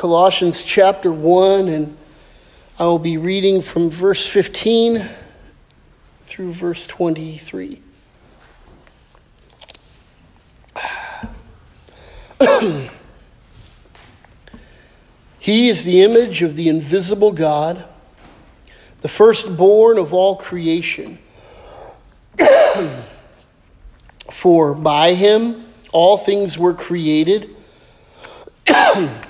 Colossians chapter 1, and I will be reading from verse 15 through verse 23. he is the image of the invisible God, the firstborn of all creation. For by him all things were created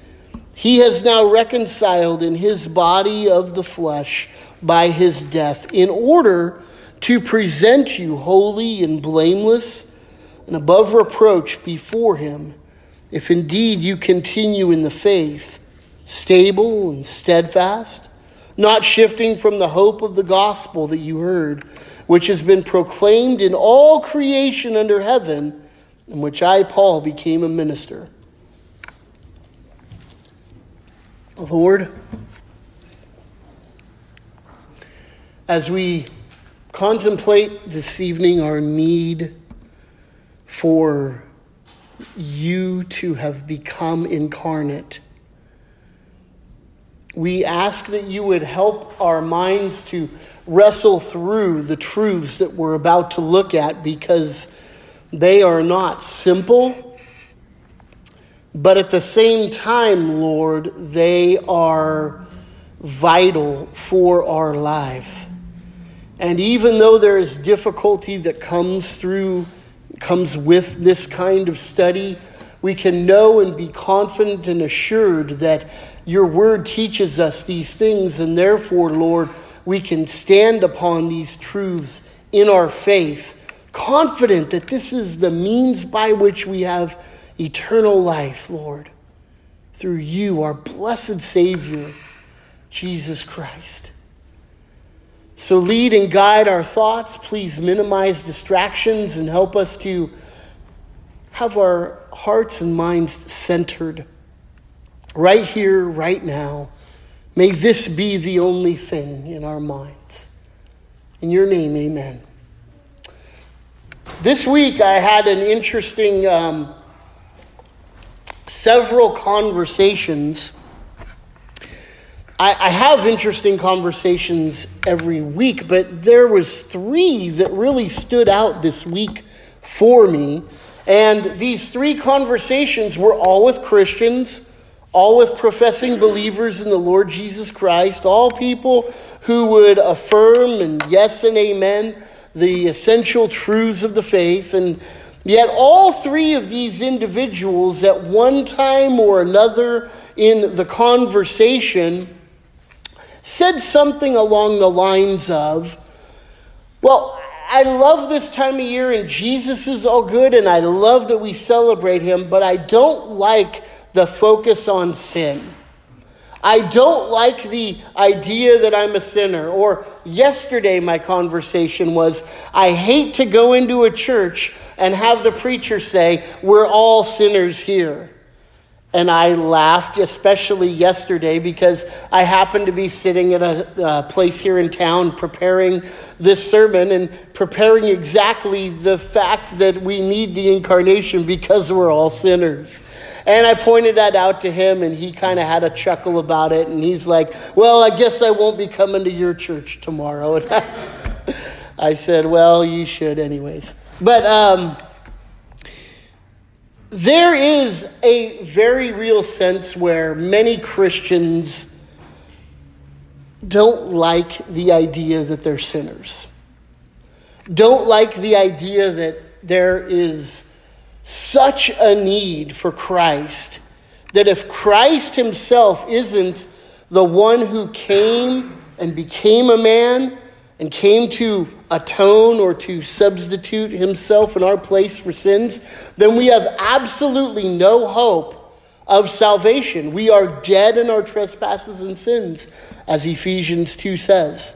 he has now reconciled in his body of the flesh by his death, in order to present you holy and blameless and above reproach before him, if indeed you continue in the faith, stable and steadfast, not shifting from the hope of the gospel that you heard, which has been proclaimed in all creation under heaven, in which I, Paul, became a minister. Lord, as we contemplate this evening our need for you to have become incarnate, we ask that you would help our minds to wrestle through the truths that we're about to look at because they are not simple but at the same time, Lord, they are vital for our life. And even though there is difficulty that comes through, comes with this kind of study, we can know and be confident and assured that your word teaches us these things, and therefore, Lord, we can stand upon these truths in our faith, confident that this is the means by which we have eternal life, Lord, through you, our blessed Savior, Jesus Christ. So lead and guide our thoughts. Please minimize distractions and help us to have our hearts and minds centered right here, right now. May this be the only thing in our minds. In your name, amen. This week I had an interesting um, several conversations. I, I have interesting conversations every week, but there was three that really stood out this week for me. And these three conversations were all with Christians, all with professing believers in the Lord Jesus Christ, all people who would affirm and yes and amen the essential truths of the faith. And Yet all three of these individuals, at one time or another in the conversation, said something along the lines of, Well, I love this time of year and Jesus is all good and I love that we celebrate him, but I don't like the focus on sin. I don't like the idea that I'm a sinner. Or yesterday, my conversation was I hate to go into a church and have the preacher say, We're all sinners here. And I laughed, especially yesterday, because I happened to be sitting at a uh, place here in town preparing this sermon and preparing exactly the fact that we need the incarnation because we're all sinners. And I pointed that out to him, and he kind of had a chuckle about it. And he's like, Well, I guess I won't be coming to your church tomorrow. And I said, Well, you should, anyways. But um, there is a very real sense where many Christians don't like the idea that they're sinners. Don't like the idea that there is such a need for Christ that if Christ himself isn't the one who came and became a man and came to atone or to substitute himself in our place for sins, then we have absolutely no hope of salvation. We are dead in our trespasses and sins, as Ephesians 2 says.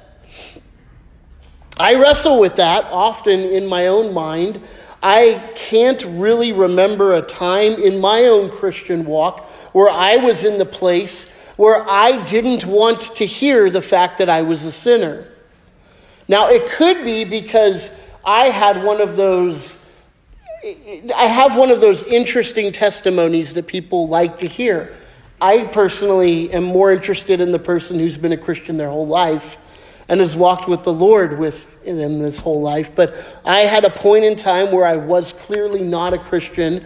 I wrestle with that often in my own mind. I can't really remember a time in my own Christian walk where I was in the place where I didn't want to hear the fact that I was a sinner. Now, it could be because I had one of those. I have one of those interesting testimonies that people like to hear. I personally am more interested in the person who's been a Christian their whole life and has walked with the Lord with them this whole life. But I had a point in time where I was clearly not a Christian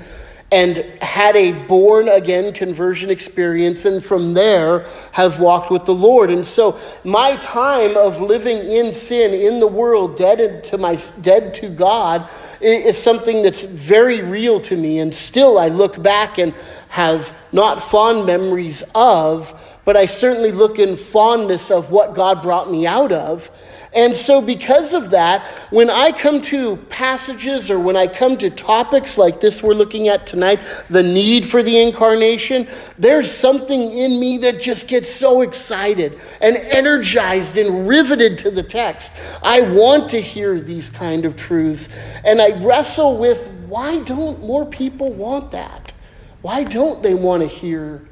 and had a born again conversion experience, and from there have walked with the Lord. And so, my time of living in sin in the world, dead to my dead to God, is something that's very real to me. And still, I look back and have not fond memories of, but I certainly look in fondness of what God brought me out of. And so, because of that, when I come to passages or when I come to topics like this we're looking at tonight, the need for the incarnation, there's something in me that just gets so excited and energized and riveted to the text. I want to hear these kind of truths. And I wrestle with why don't more people want that? Why don't they want to hear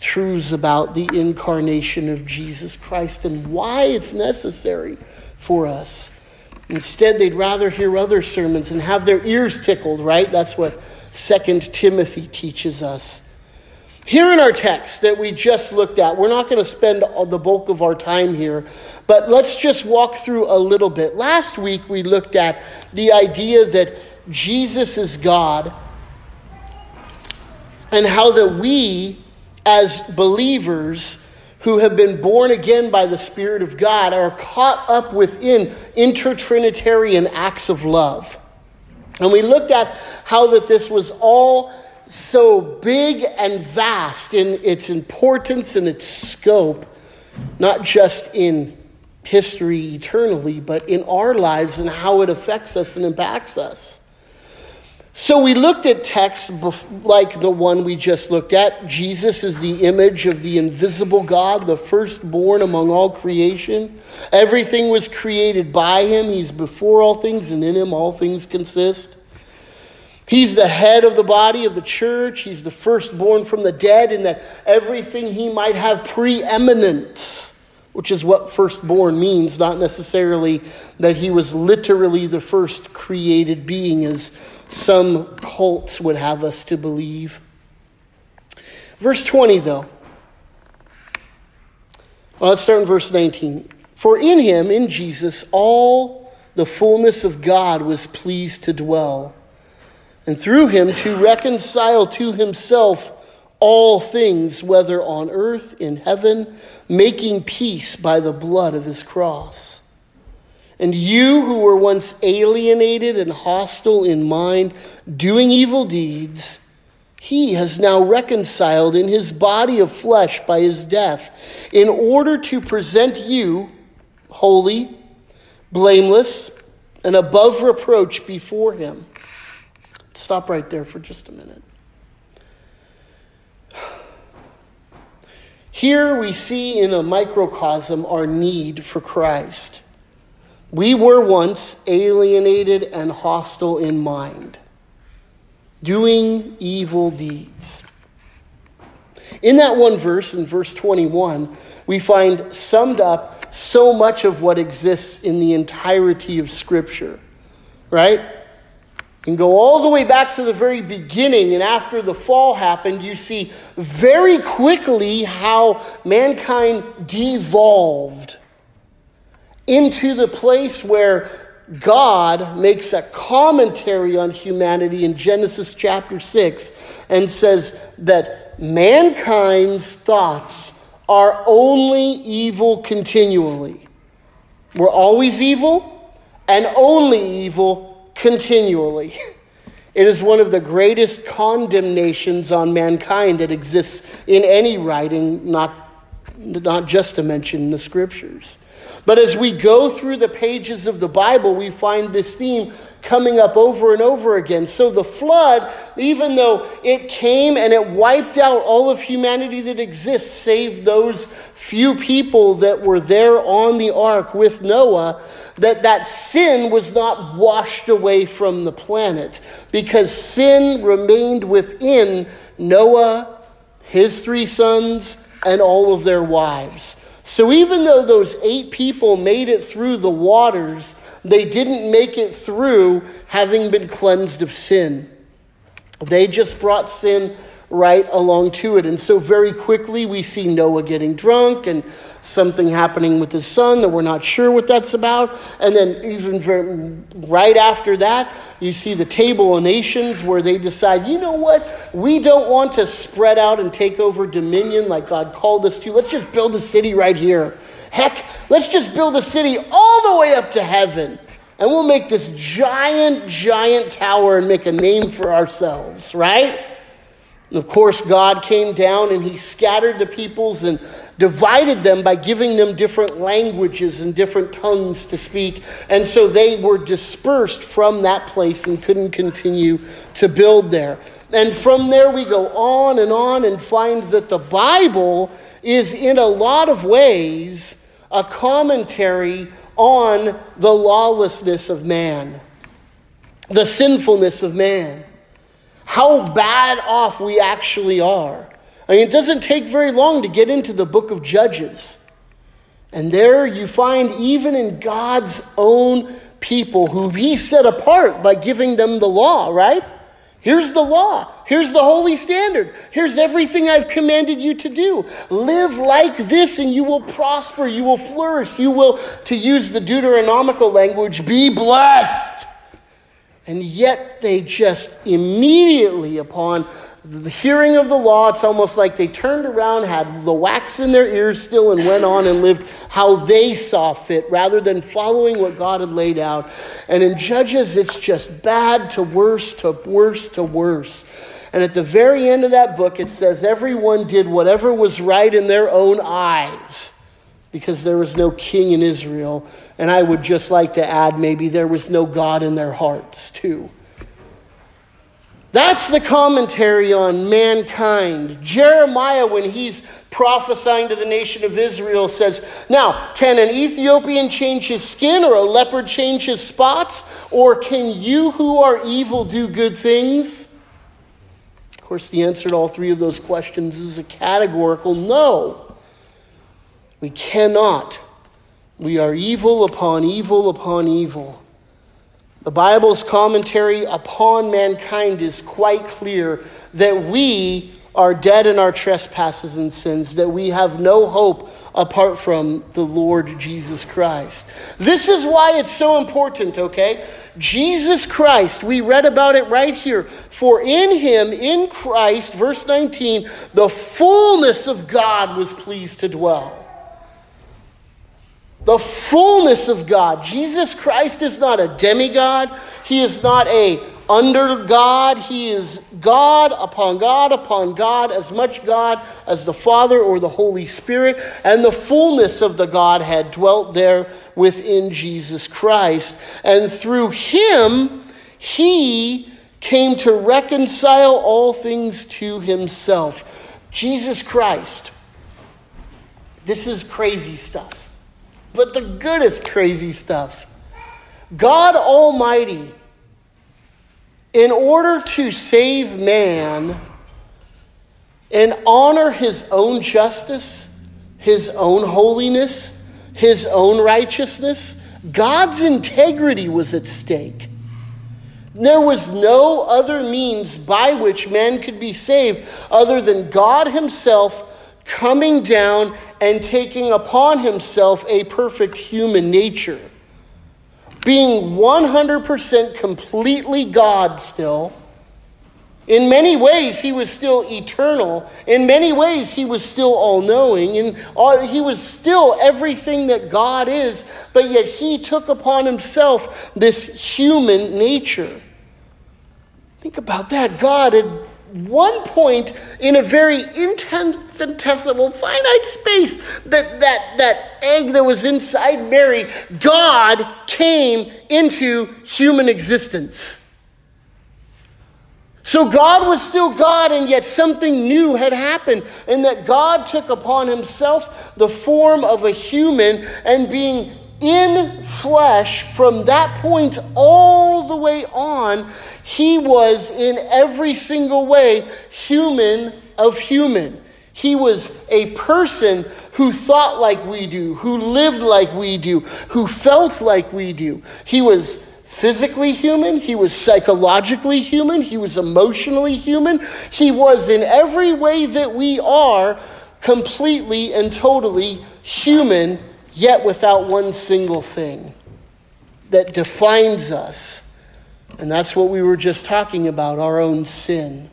truths about the incarnation of Jesus Christ and why it's necessary for us. Instead, they'd rather hear other sermons and have their ears tickled, right? That's what Second Timothy teaches us. Here in our text that we just looked at, we're not going to spend the bulk of our time here, but let's just walk through a little bit. Last week we looked at the idea that Jesus is God and how that we as believers who have been born again by the Spirit of God are caught up within intertrinitarian acts of love. And we looked at how that this was all so big and vast in its importance and its scope, not just in history eternally, but in our lives and how it affects us and impacts us. So we looked at texts like the one we just looked at. Jesus is the image of the invisible God, the firstborn among all creation. Everything was created by him. He's before all things, and in him all things consist. He's the head of the body of the church. He's the firstborn from the dead, in that everything he might have preeminence, which is what firstborn means, not necessarily that he was literally the first created being, as some cults would have us to believe. Verse 20, though. Well, let's start in verse 19. For in him, in Jesus, all the fullness of God was pleased to dwell, and through him to reconcile to himself all things, whether on earth, in heaven, making peace by the blood of his cross. And you who were once alienated and hostile in mind, doing evil deeds, he has now reconciled in his body of flesh by his death, in order to present you holy, blameless, and above reproach before him. Stop right there for just a minute. Here we see in a microcosm our need for Christ. We were once alienated and hostile in mind, doing evil deeds. In that one verse, in verse 21, we find summed up so much of what exists in the entirety of Scripture, right? And go all the way back to the very beginning, and after the fall happened, you see very quickly how mankind devolved into the place where God makes a commentary on humanity in Genesis chapter 6 and says that mankind's thoughts are only evil continually. We're always evil and only evil continually. It is one of the greatest condemnations on mankind that exists in any writing, not, not just to mention the scriptures. But as we go through the pages of the Bible, we find this theme coming up over and over again. So the flood, even though it came and it wiped out all of humanity that exists, save those few people that were there on the ark with Noah, that that sin was not washed away from the planet because sin remained within Noah, his three sons, and all of their wives. So even though those eight people made it through the waters, they didn't make it through having been cleansed of sin. They just brought sin right along to it. And so, very quickly, we see Noah getting drunk and something happening with his son that we're not sure what that's about. And then, even right after that, you see the table of nations where they decide, you know what? We don't want to spread out and take over dominion like God called us to. Let's just build a city right here. Heck, let's just build a city all the way up to heaven. And we'll make this giant, giant tower and make a name for ourselves, right? Of course, God came down and he scattered the peoples and divided them by giving them different languages and different tongues to speak. And so they were dispersed from that place and couldn't continue to build there. And from there, we go on and on and find that the Bible is, in a lot of ways, a commentary on the lawlessness of man, the sinfulness of man how bad off we actually are. I mean, it doesn't take very long to get into the book of Judges. And there you find, even in God's own people, who He set apart by giving them the law, right? Here's the law. Here's the holy standard. Here's everything I've commanded you to do. Live like this and you will prosper. You will flourish. You will, to use the Deuteronomical language, be blessed. And yet they just immediately, upon the hearing of the law, it's almost like they turned around, had the wax in their ears still, and went on and lived how they saw fit rather than following what God had laid out. And in Judges, it's just bad to worse to worse to worse. And at the very end of that book, it says everyone did whatever was right in their own eyes because there was no king in Israel. And I would just like to add maybe there was no God in their hearts, too. That's the commentary on mankind. Jeremiah, when he's prophesying to the nation of Israel, says, Now, can an Ethiopian change his skin or a leopard change his spots? Or can you who are evil do good things? Of course, the answer to all three of those questions is a categorical no. We cannot. We are evil upon evil upon evil. The Bible's commentary upon mankind is quite clear that we are dead in our trespasses and sins, that we have no hope apart from the Lord Jesus Christ. This is why it's so important, okay? Jesus Christ, we read about it right here. For in him, in Christ, verse 19, the fullness of God was pleased to dwell the fullness of God. Jesus Christ is not a demigod. He is not a under God. He is God upon God upon God, as much God as the Father or the Holy Spirit, and the fullness of the Godhead dwelt there within Jesus Christ. And through him, he came to reconcile all things to himself. Jesus Christ. This is crazy stuff but the goodest crazy stuff. God Almighty, in order to save man and honor his own justice, his own holiness, his own righteousness, God's integrity was at stake. There was no other means by which man could be saved other than God Himself coming down and taking upon himself a perfect human nature. Being 100% completely God still, In many ways, he was still eternal. In many ways, he was still all knowing. And uh, he was still everything that God is, but yet he took upon himself this human nature. Think about that. God at one point in a very infinitesimal, finite space, that, that, that egg that was inside Mary, God came into human existence. So God was still God, and yet something new had happened, and that God took upon himself the form of a human and being in flesh from that point all the way on, he was in every single way human of human. He was a person who thought like we do, who lived like we do, who felt like we do. He was physically human, he was psychologically human, he was emotionally human. He was in every way that we are completely and totally human, yet without one single thing that defines us. And that's what we were just talking about our own sin.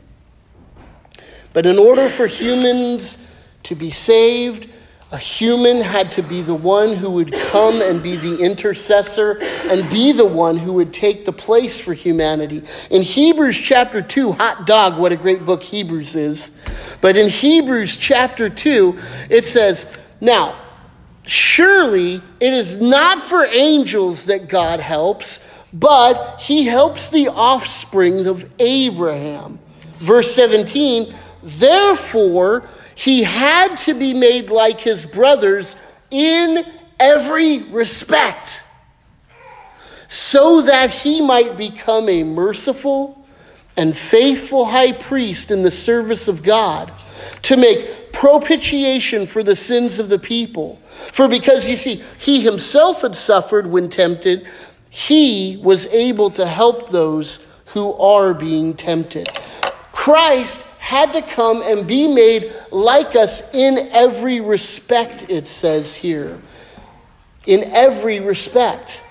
But in order for humans to be saved, a human had to be the one who would come and be the intercessor and be the one who would take the place for humanity. In Hebrews chapter 2, hot dog, what a great book Hebrews is. But in Hebrews chapter 2, it says, Now, surely it is not for angels that God helps, but he helps the offspring of Abraham. Verse 17, therefore, he had to be made like his brothers in every respect, so that he might become a merciful and faithful high priest in the service of God to make propitiation for the sins of the people. For because you see, he himself had suffered when tempted, he was able to help those who are being tempted. Christ had to come and be made like us in every respect, it says here. In every respect.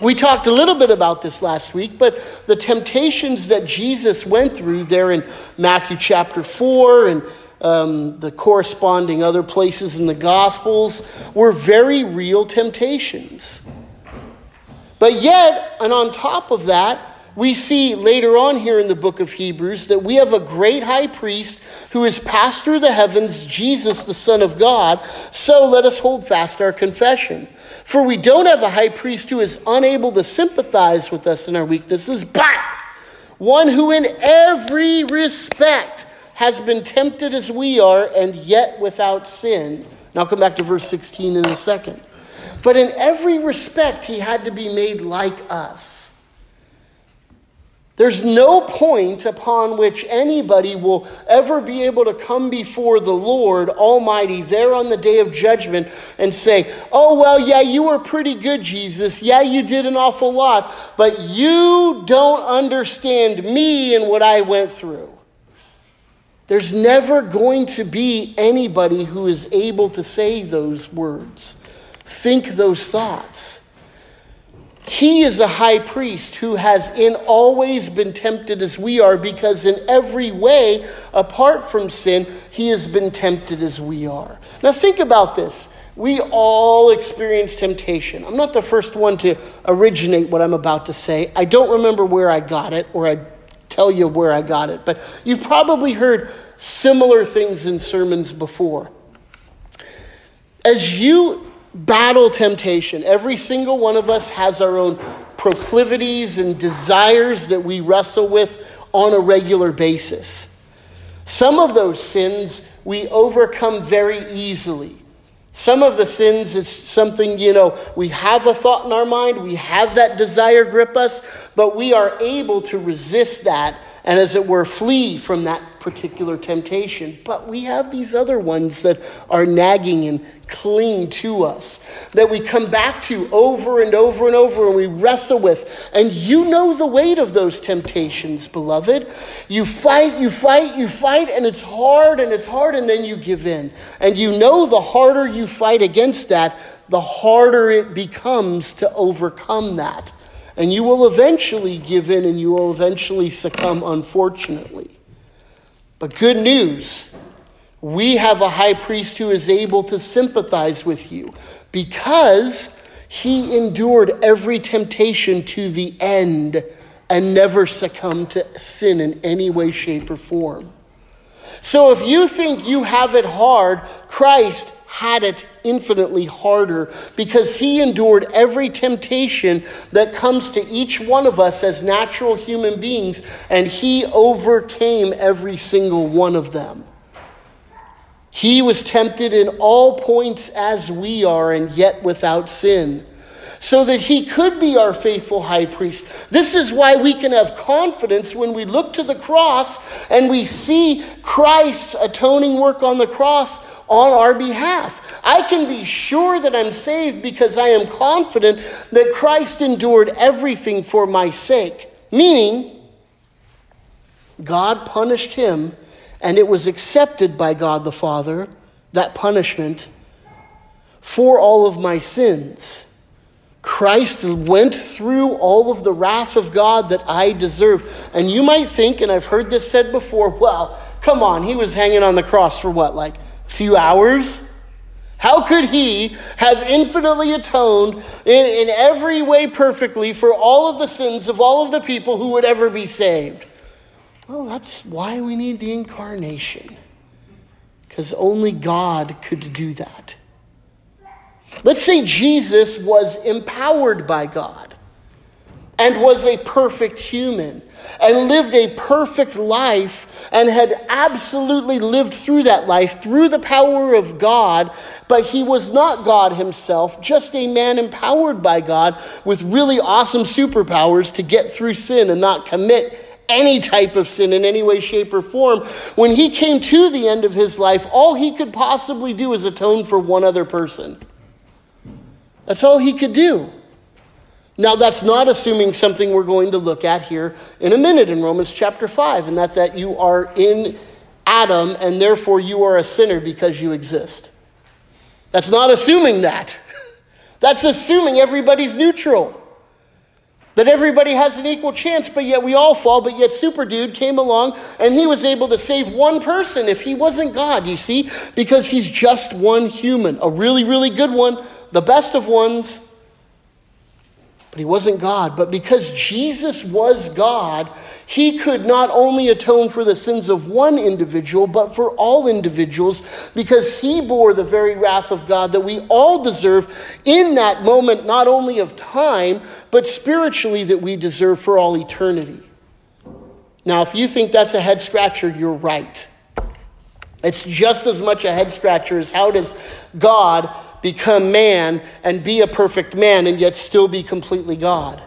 We talked a little bit about this last week, but the temptations that Jesus went through there in Matthew chapter 4 and um, the corresponding other places in the Gospels were very real temptations. But yet, and on top of that, we see later on here in the book of Hebrews that we have a great high priest who has passed through the heavens, Jesus, the Son of God. So let us hold fast our confession. For we don't have a high priest who is unable to sympathize with us in our weaknesses, but one who in every respect has been tempted as we are and yet without sin. And I'll come back to verse 16 in a second. But in every respect, he had to be made like us. There's no point upon which anybody will ever be able to come before the Lord Almighty there on the day of judgment and say, Oh, well, yeah, you were pretty good, Jesus. Yeah, you did an awful lot, but you don't understand me and what I went through. There's never going to be anybody who is able to say those words, think those thoughts. He is a high priest who has in always been tempted as we are, because in every way, apart from sin, he has been tempted as we are. Now, think about this. We all experience temptation. I'm not the first one to originate what I'm about to say. I don't remember where I got it, or I tell you where I got it, but you've probably heard similar things in sermons before. As you battle temptation. Every single one of us has our own proclivities and desires that we wrestle with on a regular basis. Some of those sins we overcome very easily. Some of the sins, it's something, you know, we have a thought in our mind, we have that desire grip us, but we are able to resist that and, as it were, flee from that particular temptation. But we have these other ones that are nagging and cling to us, that we come back to over and over and over and we wrestle with. And you know the weight of those temptations, beloved. You fight, you fight, you fight, and it's hard and it's hard, and then you give in. And you know the harder you fight against that, the harder it becomes to overcome that. And you will eventually give in and you will eventually succumb, unfortunately. But good news we have a high priest who is able to sympathize with you because he endured every temptation to the end and never succumbed to sin in any way, shape, or form. So if you think you have it hard, Christ had it infinitely harder because he endured every temptation that comes to each one of us as natural human beings, and he overcame every single one of them. He was tempted in all points as we are, and yet without sin so that he could be our faithful high priest. This is why we can have confidence when we look to the cross and we see Christ's atoning work on the cross on our behalf. I can be sure that I'm saved because I am confident that Christ endured everything for my sake. Meaning, God punished him, and it was accepted by God the Father, that punishment, for all of my sins. Christ went through all of the wrath of God that I deserve. And you might think, and I've heard this said before, well, come on, he was hanging on the cross for what, like few hours? How could he have infinitely atoned in, in every way perfectly for all of the sins of all of the people who would ever be saved? Well, that's why we need the incarnation, because only God could do that. Let's say Jesus was empowered by God and was a perfect human and lived a perfect life and had absolutely lived through that life through the power of God, but he was not God himself, just a man empowered by God with really awesome superpowers to get through sin and not commit any type of sin in any way, shape, or form. When he came to the end of his life, all he could possibly do is atone for one other person. That's all he could do. Now, that's not assuming something we're going to look at here in a minute in Romans chapter 5, and that's that you are in Adam and therefore you are a sinner because you exist. That's not assuming that. That's assuming everybody's neutral. That everybody has an equal chance, but yet we all fall, but yet Super Dude came along and he was able to save one person if he wasn't God, you see, because he's just one human, a really, really good one the best of ones, but he wasn't God. But because Jesus was God, he could not only atone for the sins of one individual, but for all individuals, because he bore the very wrath of God that we all deserve in that moment, not only of time, but spiritually that we deserve for all eternity. Now, if you think that's a head scratcher, you're right. It's just as much a head scratcher as how does God become man and be a perfect man and yet still be completely God.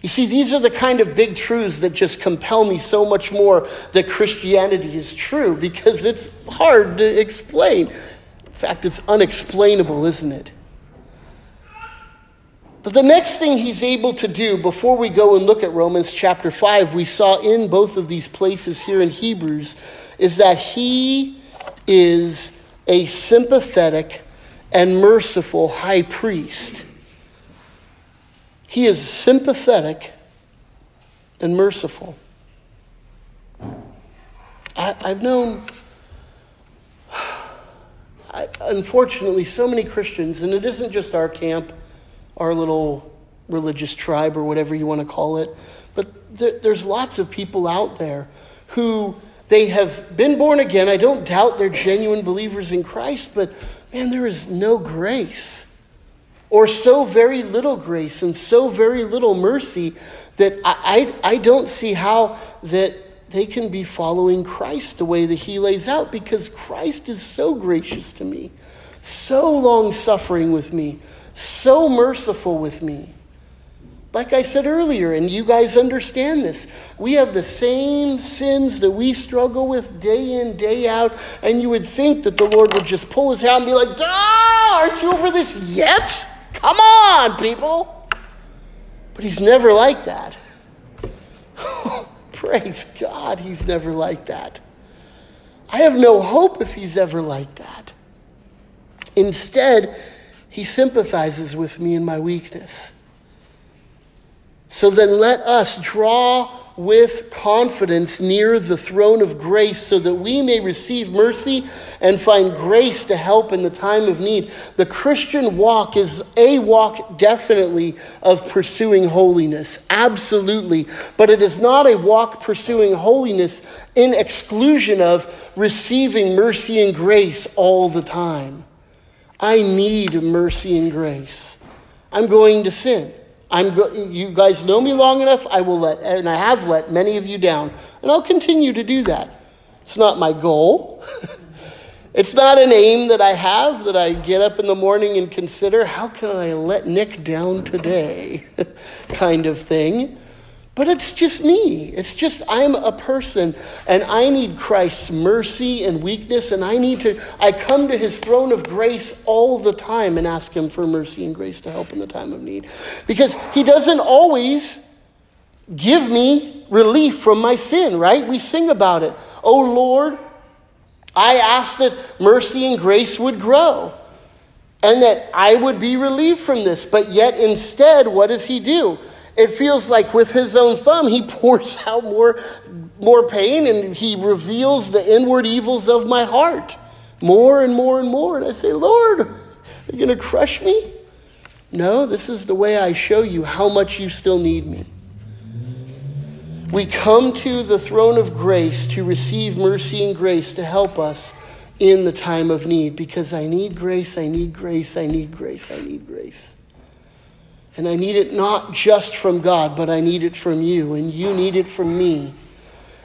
You see, these are the kind of big truths that just compel me so much more that Christianity is true because it's hard to explain. In fact, it's unexplainable, isn't it? But the next thing he's able to do before we go and look at Romans chapter 5, we saw in both of these places here in Hebrews, is that he is a sympathetic and merciful high priest. He is sympathetic and merciful. I, have known, I, unfortunately, so many Christians, and it isn't just our camp, our little religious tribe, or whatever you want to call it, but there, there's lots of people out there who they have been born again. I don't doubt they're genuine believers in Christ, but man, there is no grace or so very little grace and so very little mercy that I, I, I, don't see how that they can be following Christ the way that he lays out because Christ is so gracious to me, so long suffering with me, so merciful with me. Like I said earlier, and you guys understand this, we have the same sins that we struggle with day in, day out, and you would think that the Lord would just pull his hair and be like, ah, aren't you over this yet? Come on, people. But he's never like that. Praise God, he's never like that. I have no hope if he's ever like that. Instead, he sympathizes with me in my weakness. So then let us draw with confidence near the throne of grace so that we may receive mercy and find grace to help in the time of need. The Christian walk is a walk definitely of pursuing holiness, absolutely. But it is not a walk pursuing holiness in exclusion of receiving mercy and grace all the time. I need mercy and grace. I'm going to sin. I'm go- you guys know me long enough, I will let, and I have let many of you down, and I'll continue to do that. It's not my goal. it's not an aim that I have that I get up in the morning and consider, how can I let Nick down today? kind of thing. But it's just me. It's just I'm a person and I need Christ's mercy and weakness and I need to I come to his throne of grace all the time and ask him for mercy and grace to help in the time of need. Because he doesn't always give me relief from my sin, right? We sing about it. Oh Lord, I ask that mercy and grace would grow and that I would be relieved from this. But yet instead, what does he do? It feels like with his own thumb, he pours out more, more pain and he reveals the inward evils of my heart more and more and more. And I say, Lord, are you going to crush me? No, this is the way I show you how much you still need me. We come to the throne of grace to receive mercy and grace to help us in the time of need because I need grace, I need grace, I need grace, I need grace. And I need it not just from God, but I need it from you, and you need it from me.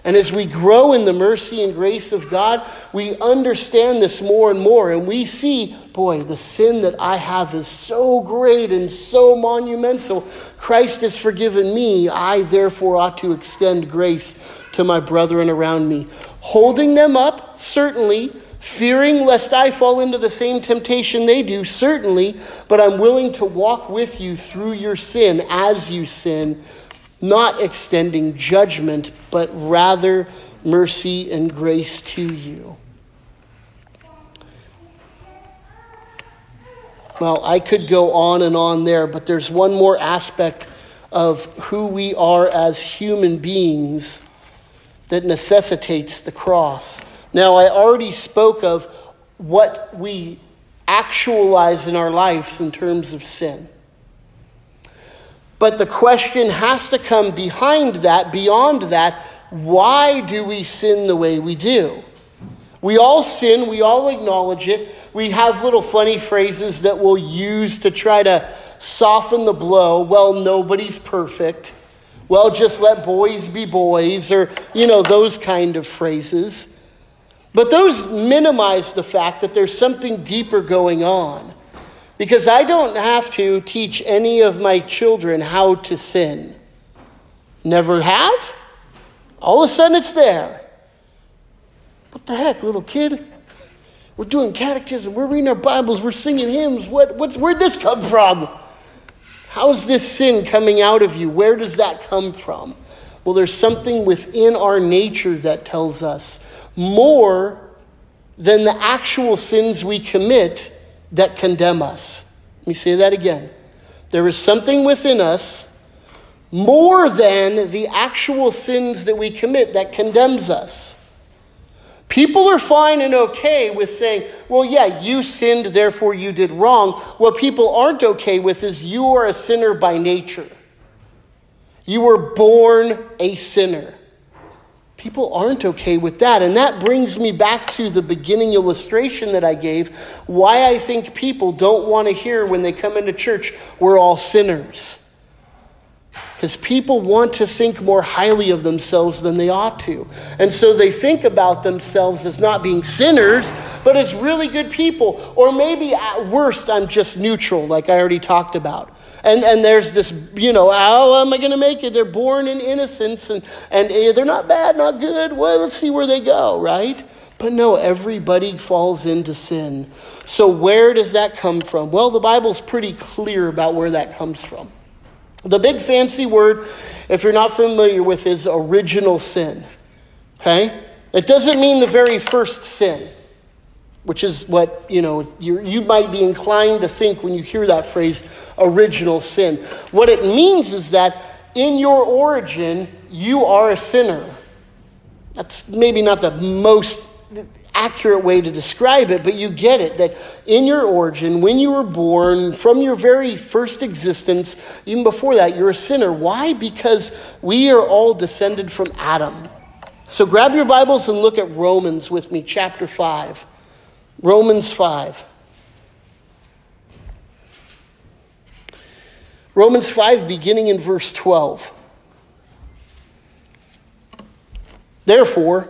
And as we grow in the mercy and grace of God, we understand this more and more. And we see, boy, the sin that I have is so great and so monumental. Christ has forgiven me. I therefore ought to extend grace to my brethren around me. Holding them up, certainly, fearing lest I fall into the same temptation they do, certainly, but I'm willing to walk with you through your sin as you sin, not extending judgment, but rather mercy and grace to you. Well, I could go on and on there, but there's one more aspect of who we are as human beings that necessitates the cross. Now, I already spoke of what we actualize in our lives in terms of sin. But the question has to come behind that, beyond that why do we sin the way we do? We all sin, we all acknowledge it. We have little funny phrases that we'll use to try to soften the blow. Well, nobody's perfect. Well, just let boys be boys, or, you know, those kind of phrases. But those minimize the fact that there's something deeper going on. Because I don't have to teach any of my children how to sin. Never have. All of a sudden it's there. What the heck, little kid? We're doing catechism, we're reading our Bibles, we're singing hymns. What, what's, where'd this come from? How's this sin coming out of you? Where does that come from? Well, there's something within our nature that tells us more than the actual sins we commit that condemn us. Let me say that again. There is something within us more than the actual sins that we commit that condemns us. People are fine and okay with saying, well, yeah, you sinned, therefore you did wrong. What people aren't okay with is you are a sinner by nature. You were born a sinner. People aren't okay with that. And that brings me back to the beginning illustration that I gave why I think people don't want to hear when they come into church, we're all sinners. Because people want to think more highly of themselves than they ought to. And so they think about themselves as not being sinners, but as really good people. Or maybe at worst, I'm just neutral, like I already talked about. And, and there's this, you know, how am I going to make it? They're born in innocence and, and eh, they're not bad, not good. Well, let's see where they go, right? But no, everybody falls into sin. So where does that come from? Well, the Bible's pretty clear about where that comes from. The big fancy word, if you're not familiar with, is original sin. Okay? It doesn't mean the very first sin which is what you know you might be inclined to think when you hear that phrase original sin what it means is that in your origin, you are a sinner. That's maybe not the most accurate way to describe it, but you get it that in your origin, when you were born, from your very first existence, even before that, you're a sinner. Why? Because we are all descended from Adam. So grab your Bibles and look at Romans with me, chapter 5. Romans 5. Romans 5, beginning in verse 12. Therefore,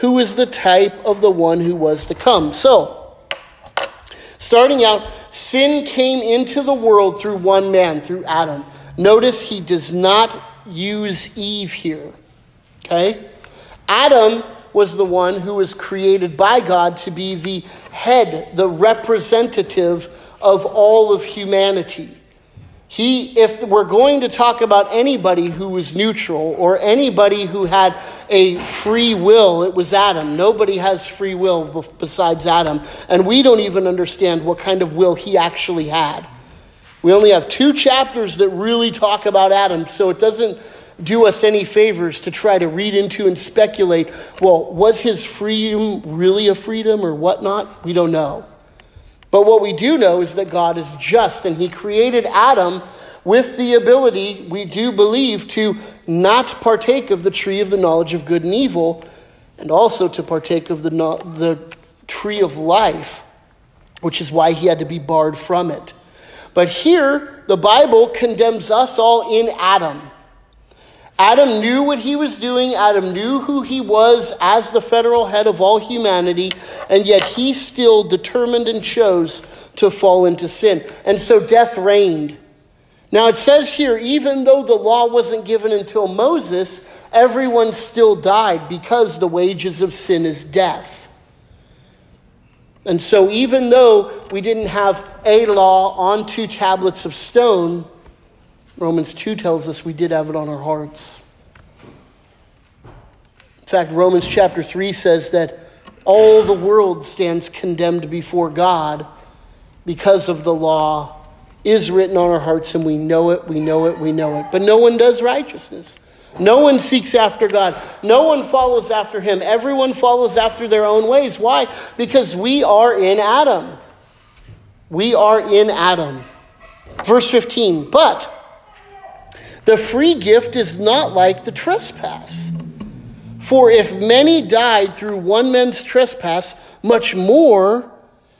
who is the type of the one who was to come. So, starting out, sin came into the world through one man, through Adam. Notice he does not use Eve here. Okay? Adam was the one who was created by God to be the head, the representative of all of humanity. He, if we're going to talk about anybody who was neutral or anybody who had a free will, it was Adam. Nobody has free will besides Adam. And we don't even understand what kind of will he actually had. We only have two chapters that really talk about Adam, so it doesn't do us any favors to try to read into and speculate well, was his freedom really a freedom or whatnot? We don't know. But what we do know is that God is just, and He created Adam with the ability, we do believe, to not partake of the tree of the knowledge of good and evil, and also to partake of the, the tree of life, which is why he had to be barred from it. But here, the Bible condemns us all in Adam. Adam knew what he was doing. Adam knew who he was as the federal head of all humanity, and yet he still determined and chose to fall into sin. And so death reigned. Now it says here, even though the law wasn't given until Moses, everyone still died because the wages of sin is death. And so, even though we didn't have a law on two tablets of stone, Romans 2 tells us we did have it on our hearts. In fact, Romans chapter 3 says that all the world stands condemned before God because of the law is written on our hearts, and we know it, we know it, we know it. But no one does righteousness. No one seeks after God. No one follows after Him. Everyone follows after their own ways. Why? Because we are in Adam. We are in Adam. Verse 15. But the free gift is not like the trespass. For if many died through one man's trespass, much more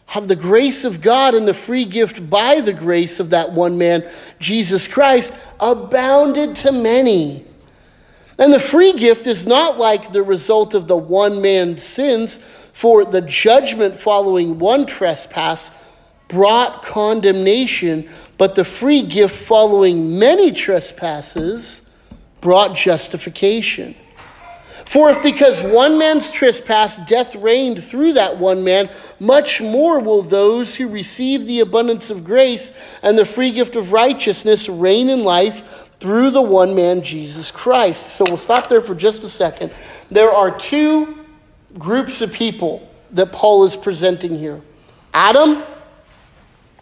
have the grace of God and the free gift by the grace of that one man, Jesus Christ, abounded to many. And the free gift is not like the result of the one man's sins, for the judgment following one trespass brought condemnation, but the free gift following many trespasses brought justification. For if because one man's trespass death reigned through that one man, much more will those who receive the abundance of grace and the free gift of righteousness reign in life through the one man, Jesus Christ. So we'll stop there for just a second. There are two groups of people that Paul is presenting here Adam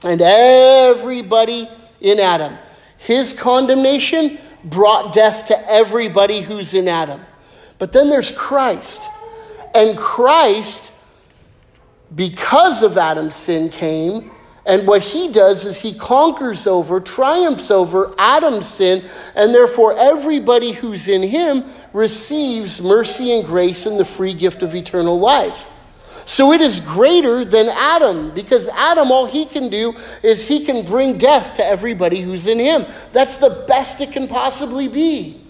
and everybody in Adam. His condemnation brought death to everybody who's in Adam. But then there's Christ. And Christ, because of Adam's sin, came. And what he does is he conquers over, triumphs over Adam's sin, and therefore everybody who's in him receives mercy and grace and the free gift of eternal life. So it is greater than Adam because Adam, all he can do is he can bring death to everybody who's in him. That's the best it can possibly be.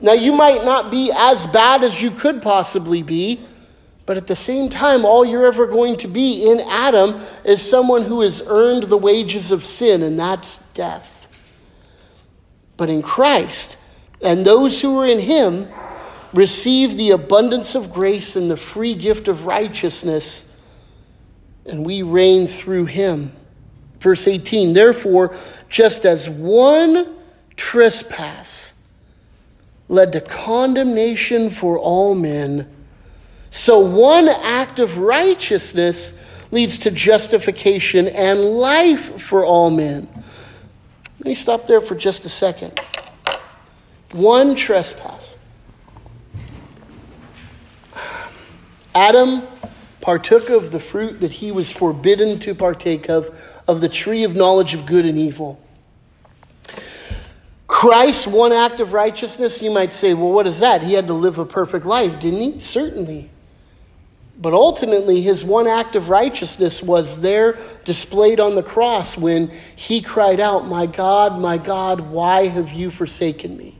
Now, you might not be as bad as you could possibly be, but at the same time, all you're ever going to be in Adam is someone who has earned the wages of sin, and that's death. but in Christ. And those who are in him receive the abundance of grace and the free gift of righteousness, and we reign through him. Verse 18 Therefore, just as one trespass led to condemnation for all men, so one act of righteousness leads to justification and life for all men. Let me stop there for just a second. One trespass. Adam partook of the fruit that he was forbidden to partake of, of the tree of knowledge of good and evil. Christ, one act of righteousness, you might say, well, what is that? He had to live a perfect life, didn't he? Certainly. But ultimately, his one act of righteousness was there displayed on the cross when he cried out, My God, my God, why have you forsaken me?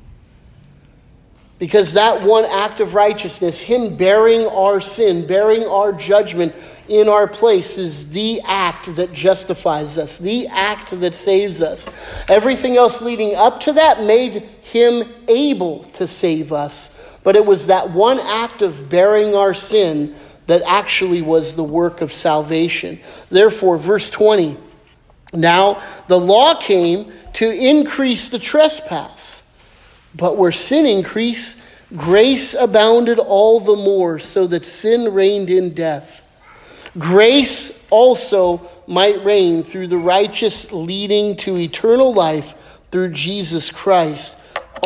Because that one act of righteousness, him bearing our sin, bearing our judgment in our place, is the act that justifies us, the act that saves us. Everything else leading up to that made him able to save us. But it was that one act of bearing our sin that actually was the work of salvation. Therefore, verse 20 now the law came to increase the trespass, but where sin increased, grace abounded all the more, so that sin reigned in death. Grace also might reign through the righteous, leading to eternal life through Jesus Christ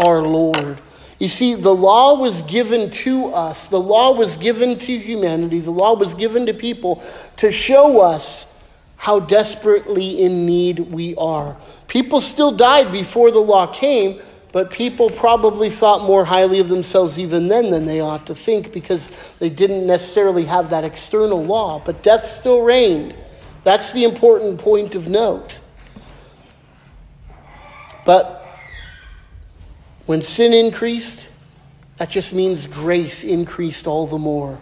our Lord. You see, the law was given to us, the law was given to humanity, the law was given to people to show us how desperately in need we are. People still died before the law came, but people probably thought more highly of themselves even then than they ought to think because they didn't necessarily have that external law. But death still reigned. That's the important point of note. But when sin increased, that just means grace increased all the more.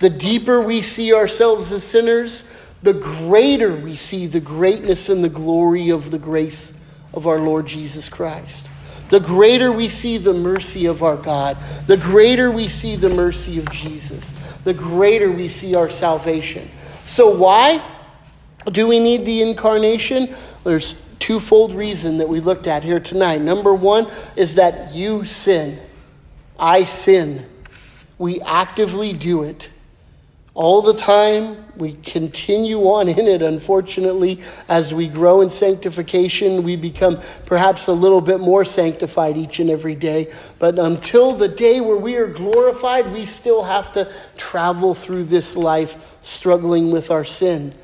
The deeper we see ourselves as sinners, the greater we see the greatness and the glory of the grace of our Lord Jesus Christ. The greater we see the mercy of our God, the greater we see the mercy of Jesus, the greater we see our salvation. So, why do we need the incarnation? There's twofold reason that we looked at here tonight. Number one is that you sin. I sin. We actively do it. All the time, we continue on in it, unfortunately. As we grow in sanctification, we become perhaps a little bit more sanctified each and every day. But until the day where we are glorified, we still have to travel through this life struggling with our sin.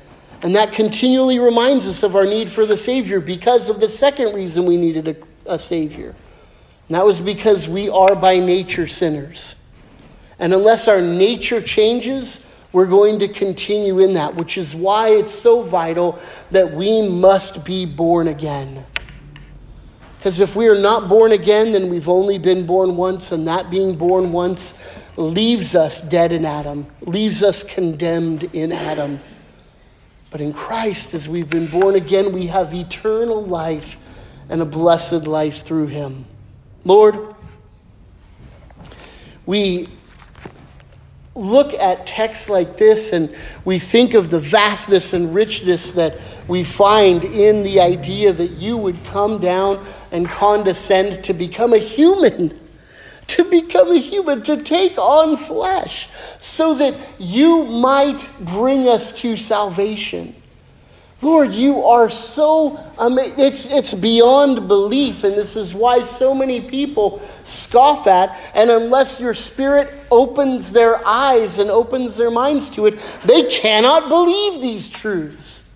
And that continually reminds us of our need for the Savior because of the second reason we needed a, a, Savior. And that was because we are by nature sinners. And unless our nature changes, we're going to continue in that, which is why it's so vital that we must be born again. Because if we are not born again, then we've only been born once, and that being born once leaves us dead in Adam, leaves us condemned in Adam. But in Christ, as we've been born again, we have eternal life and a blessed life through him. Lord, we look at texts like this and we think of the vastness and richness that we find in the idea that you would come down and condescend to become a human to become a human, to take on flesh, so that you might bring us to salvation. Lord, you are so amazing. It's, it's beyond belief, and this is why so many people scoff at. And unless your spirit opens their eyes and opens their minds to it, they cannot believe these truths.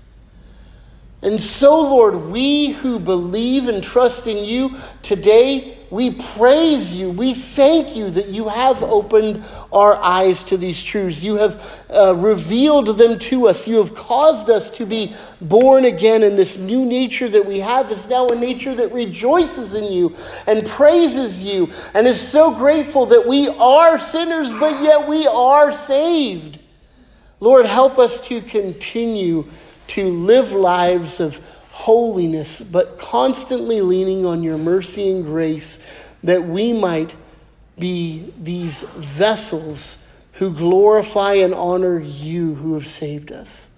And so, Lord, we who believe and trust in you today, we praise you. We thank you that you have opened our eyes to these truths. You have uh, revealed them to us. You have caused us to be born again, and this new nature that we have is now a nature that rejoices in you and praises you and is so grateful that we are sinners, but yet we are saved. Lord, help us to continue to live lives of holiness, but constantly leaning on your mercy and grace that we might be these vessels who glorify and honor you who have saved us.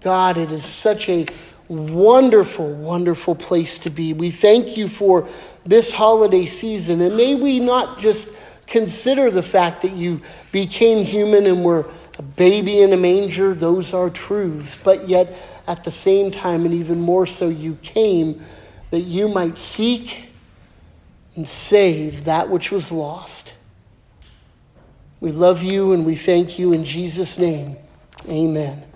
God, it is such a wonderful, wonderful place to be. We thank you for this holiday season, and may we not just consider the fact that you became human and were a baby in a manger, those are truths, but yet at the same time, and even more so, you came that you might seek and save that which was lost. We love you and we thank you in Jesus' name. Amen.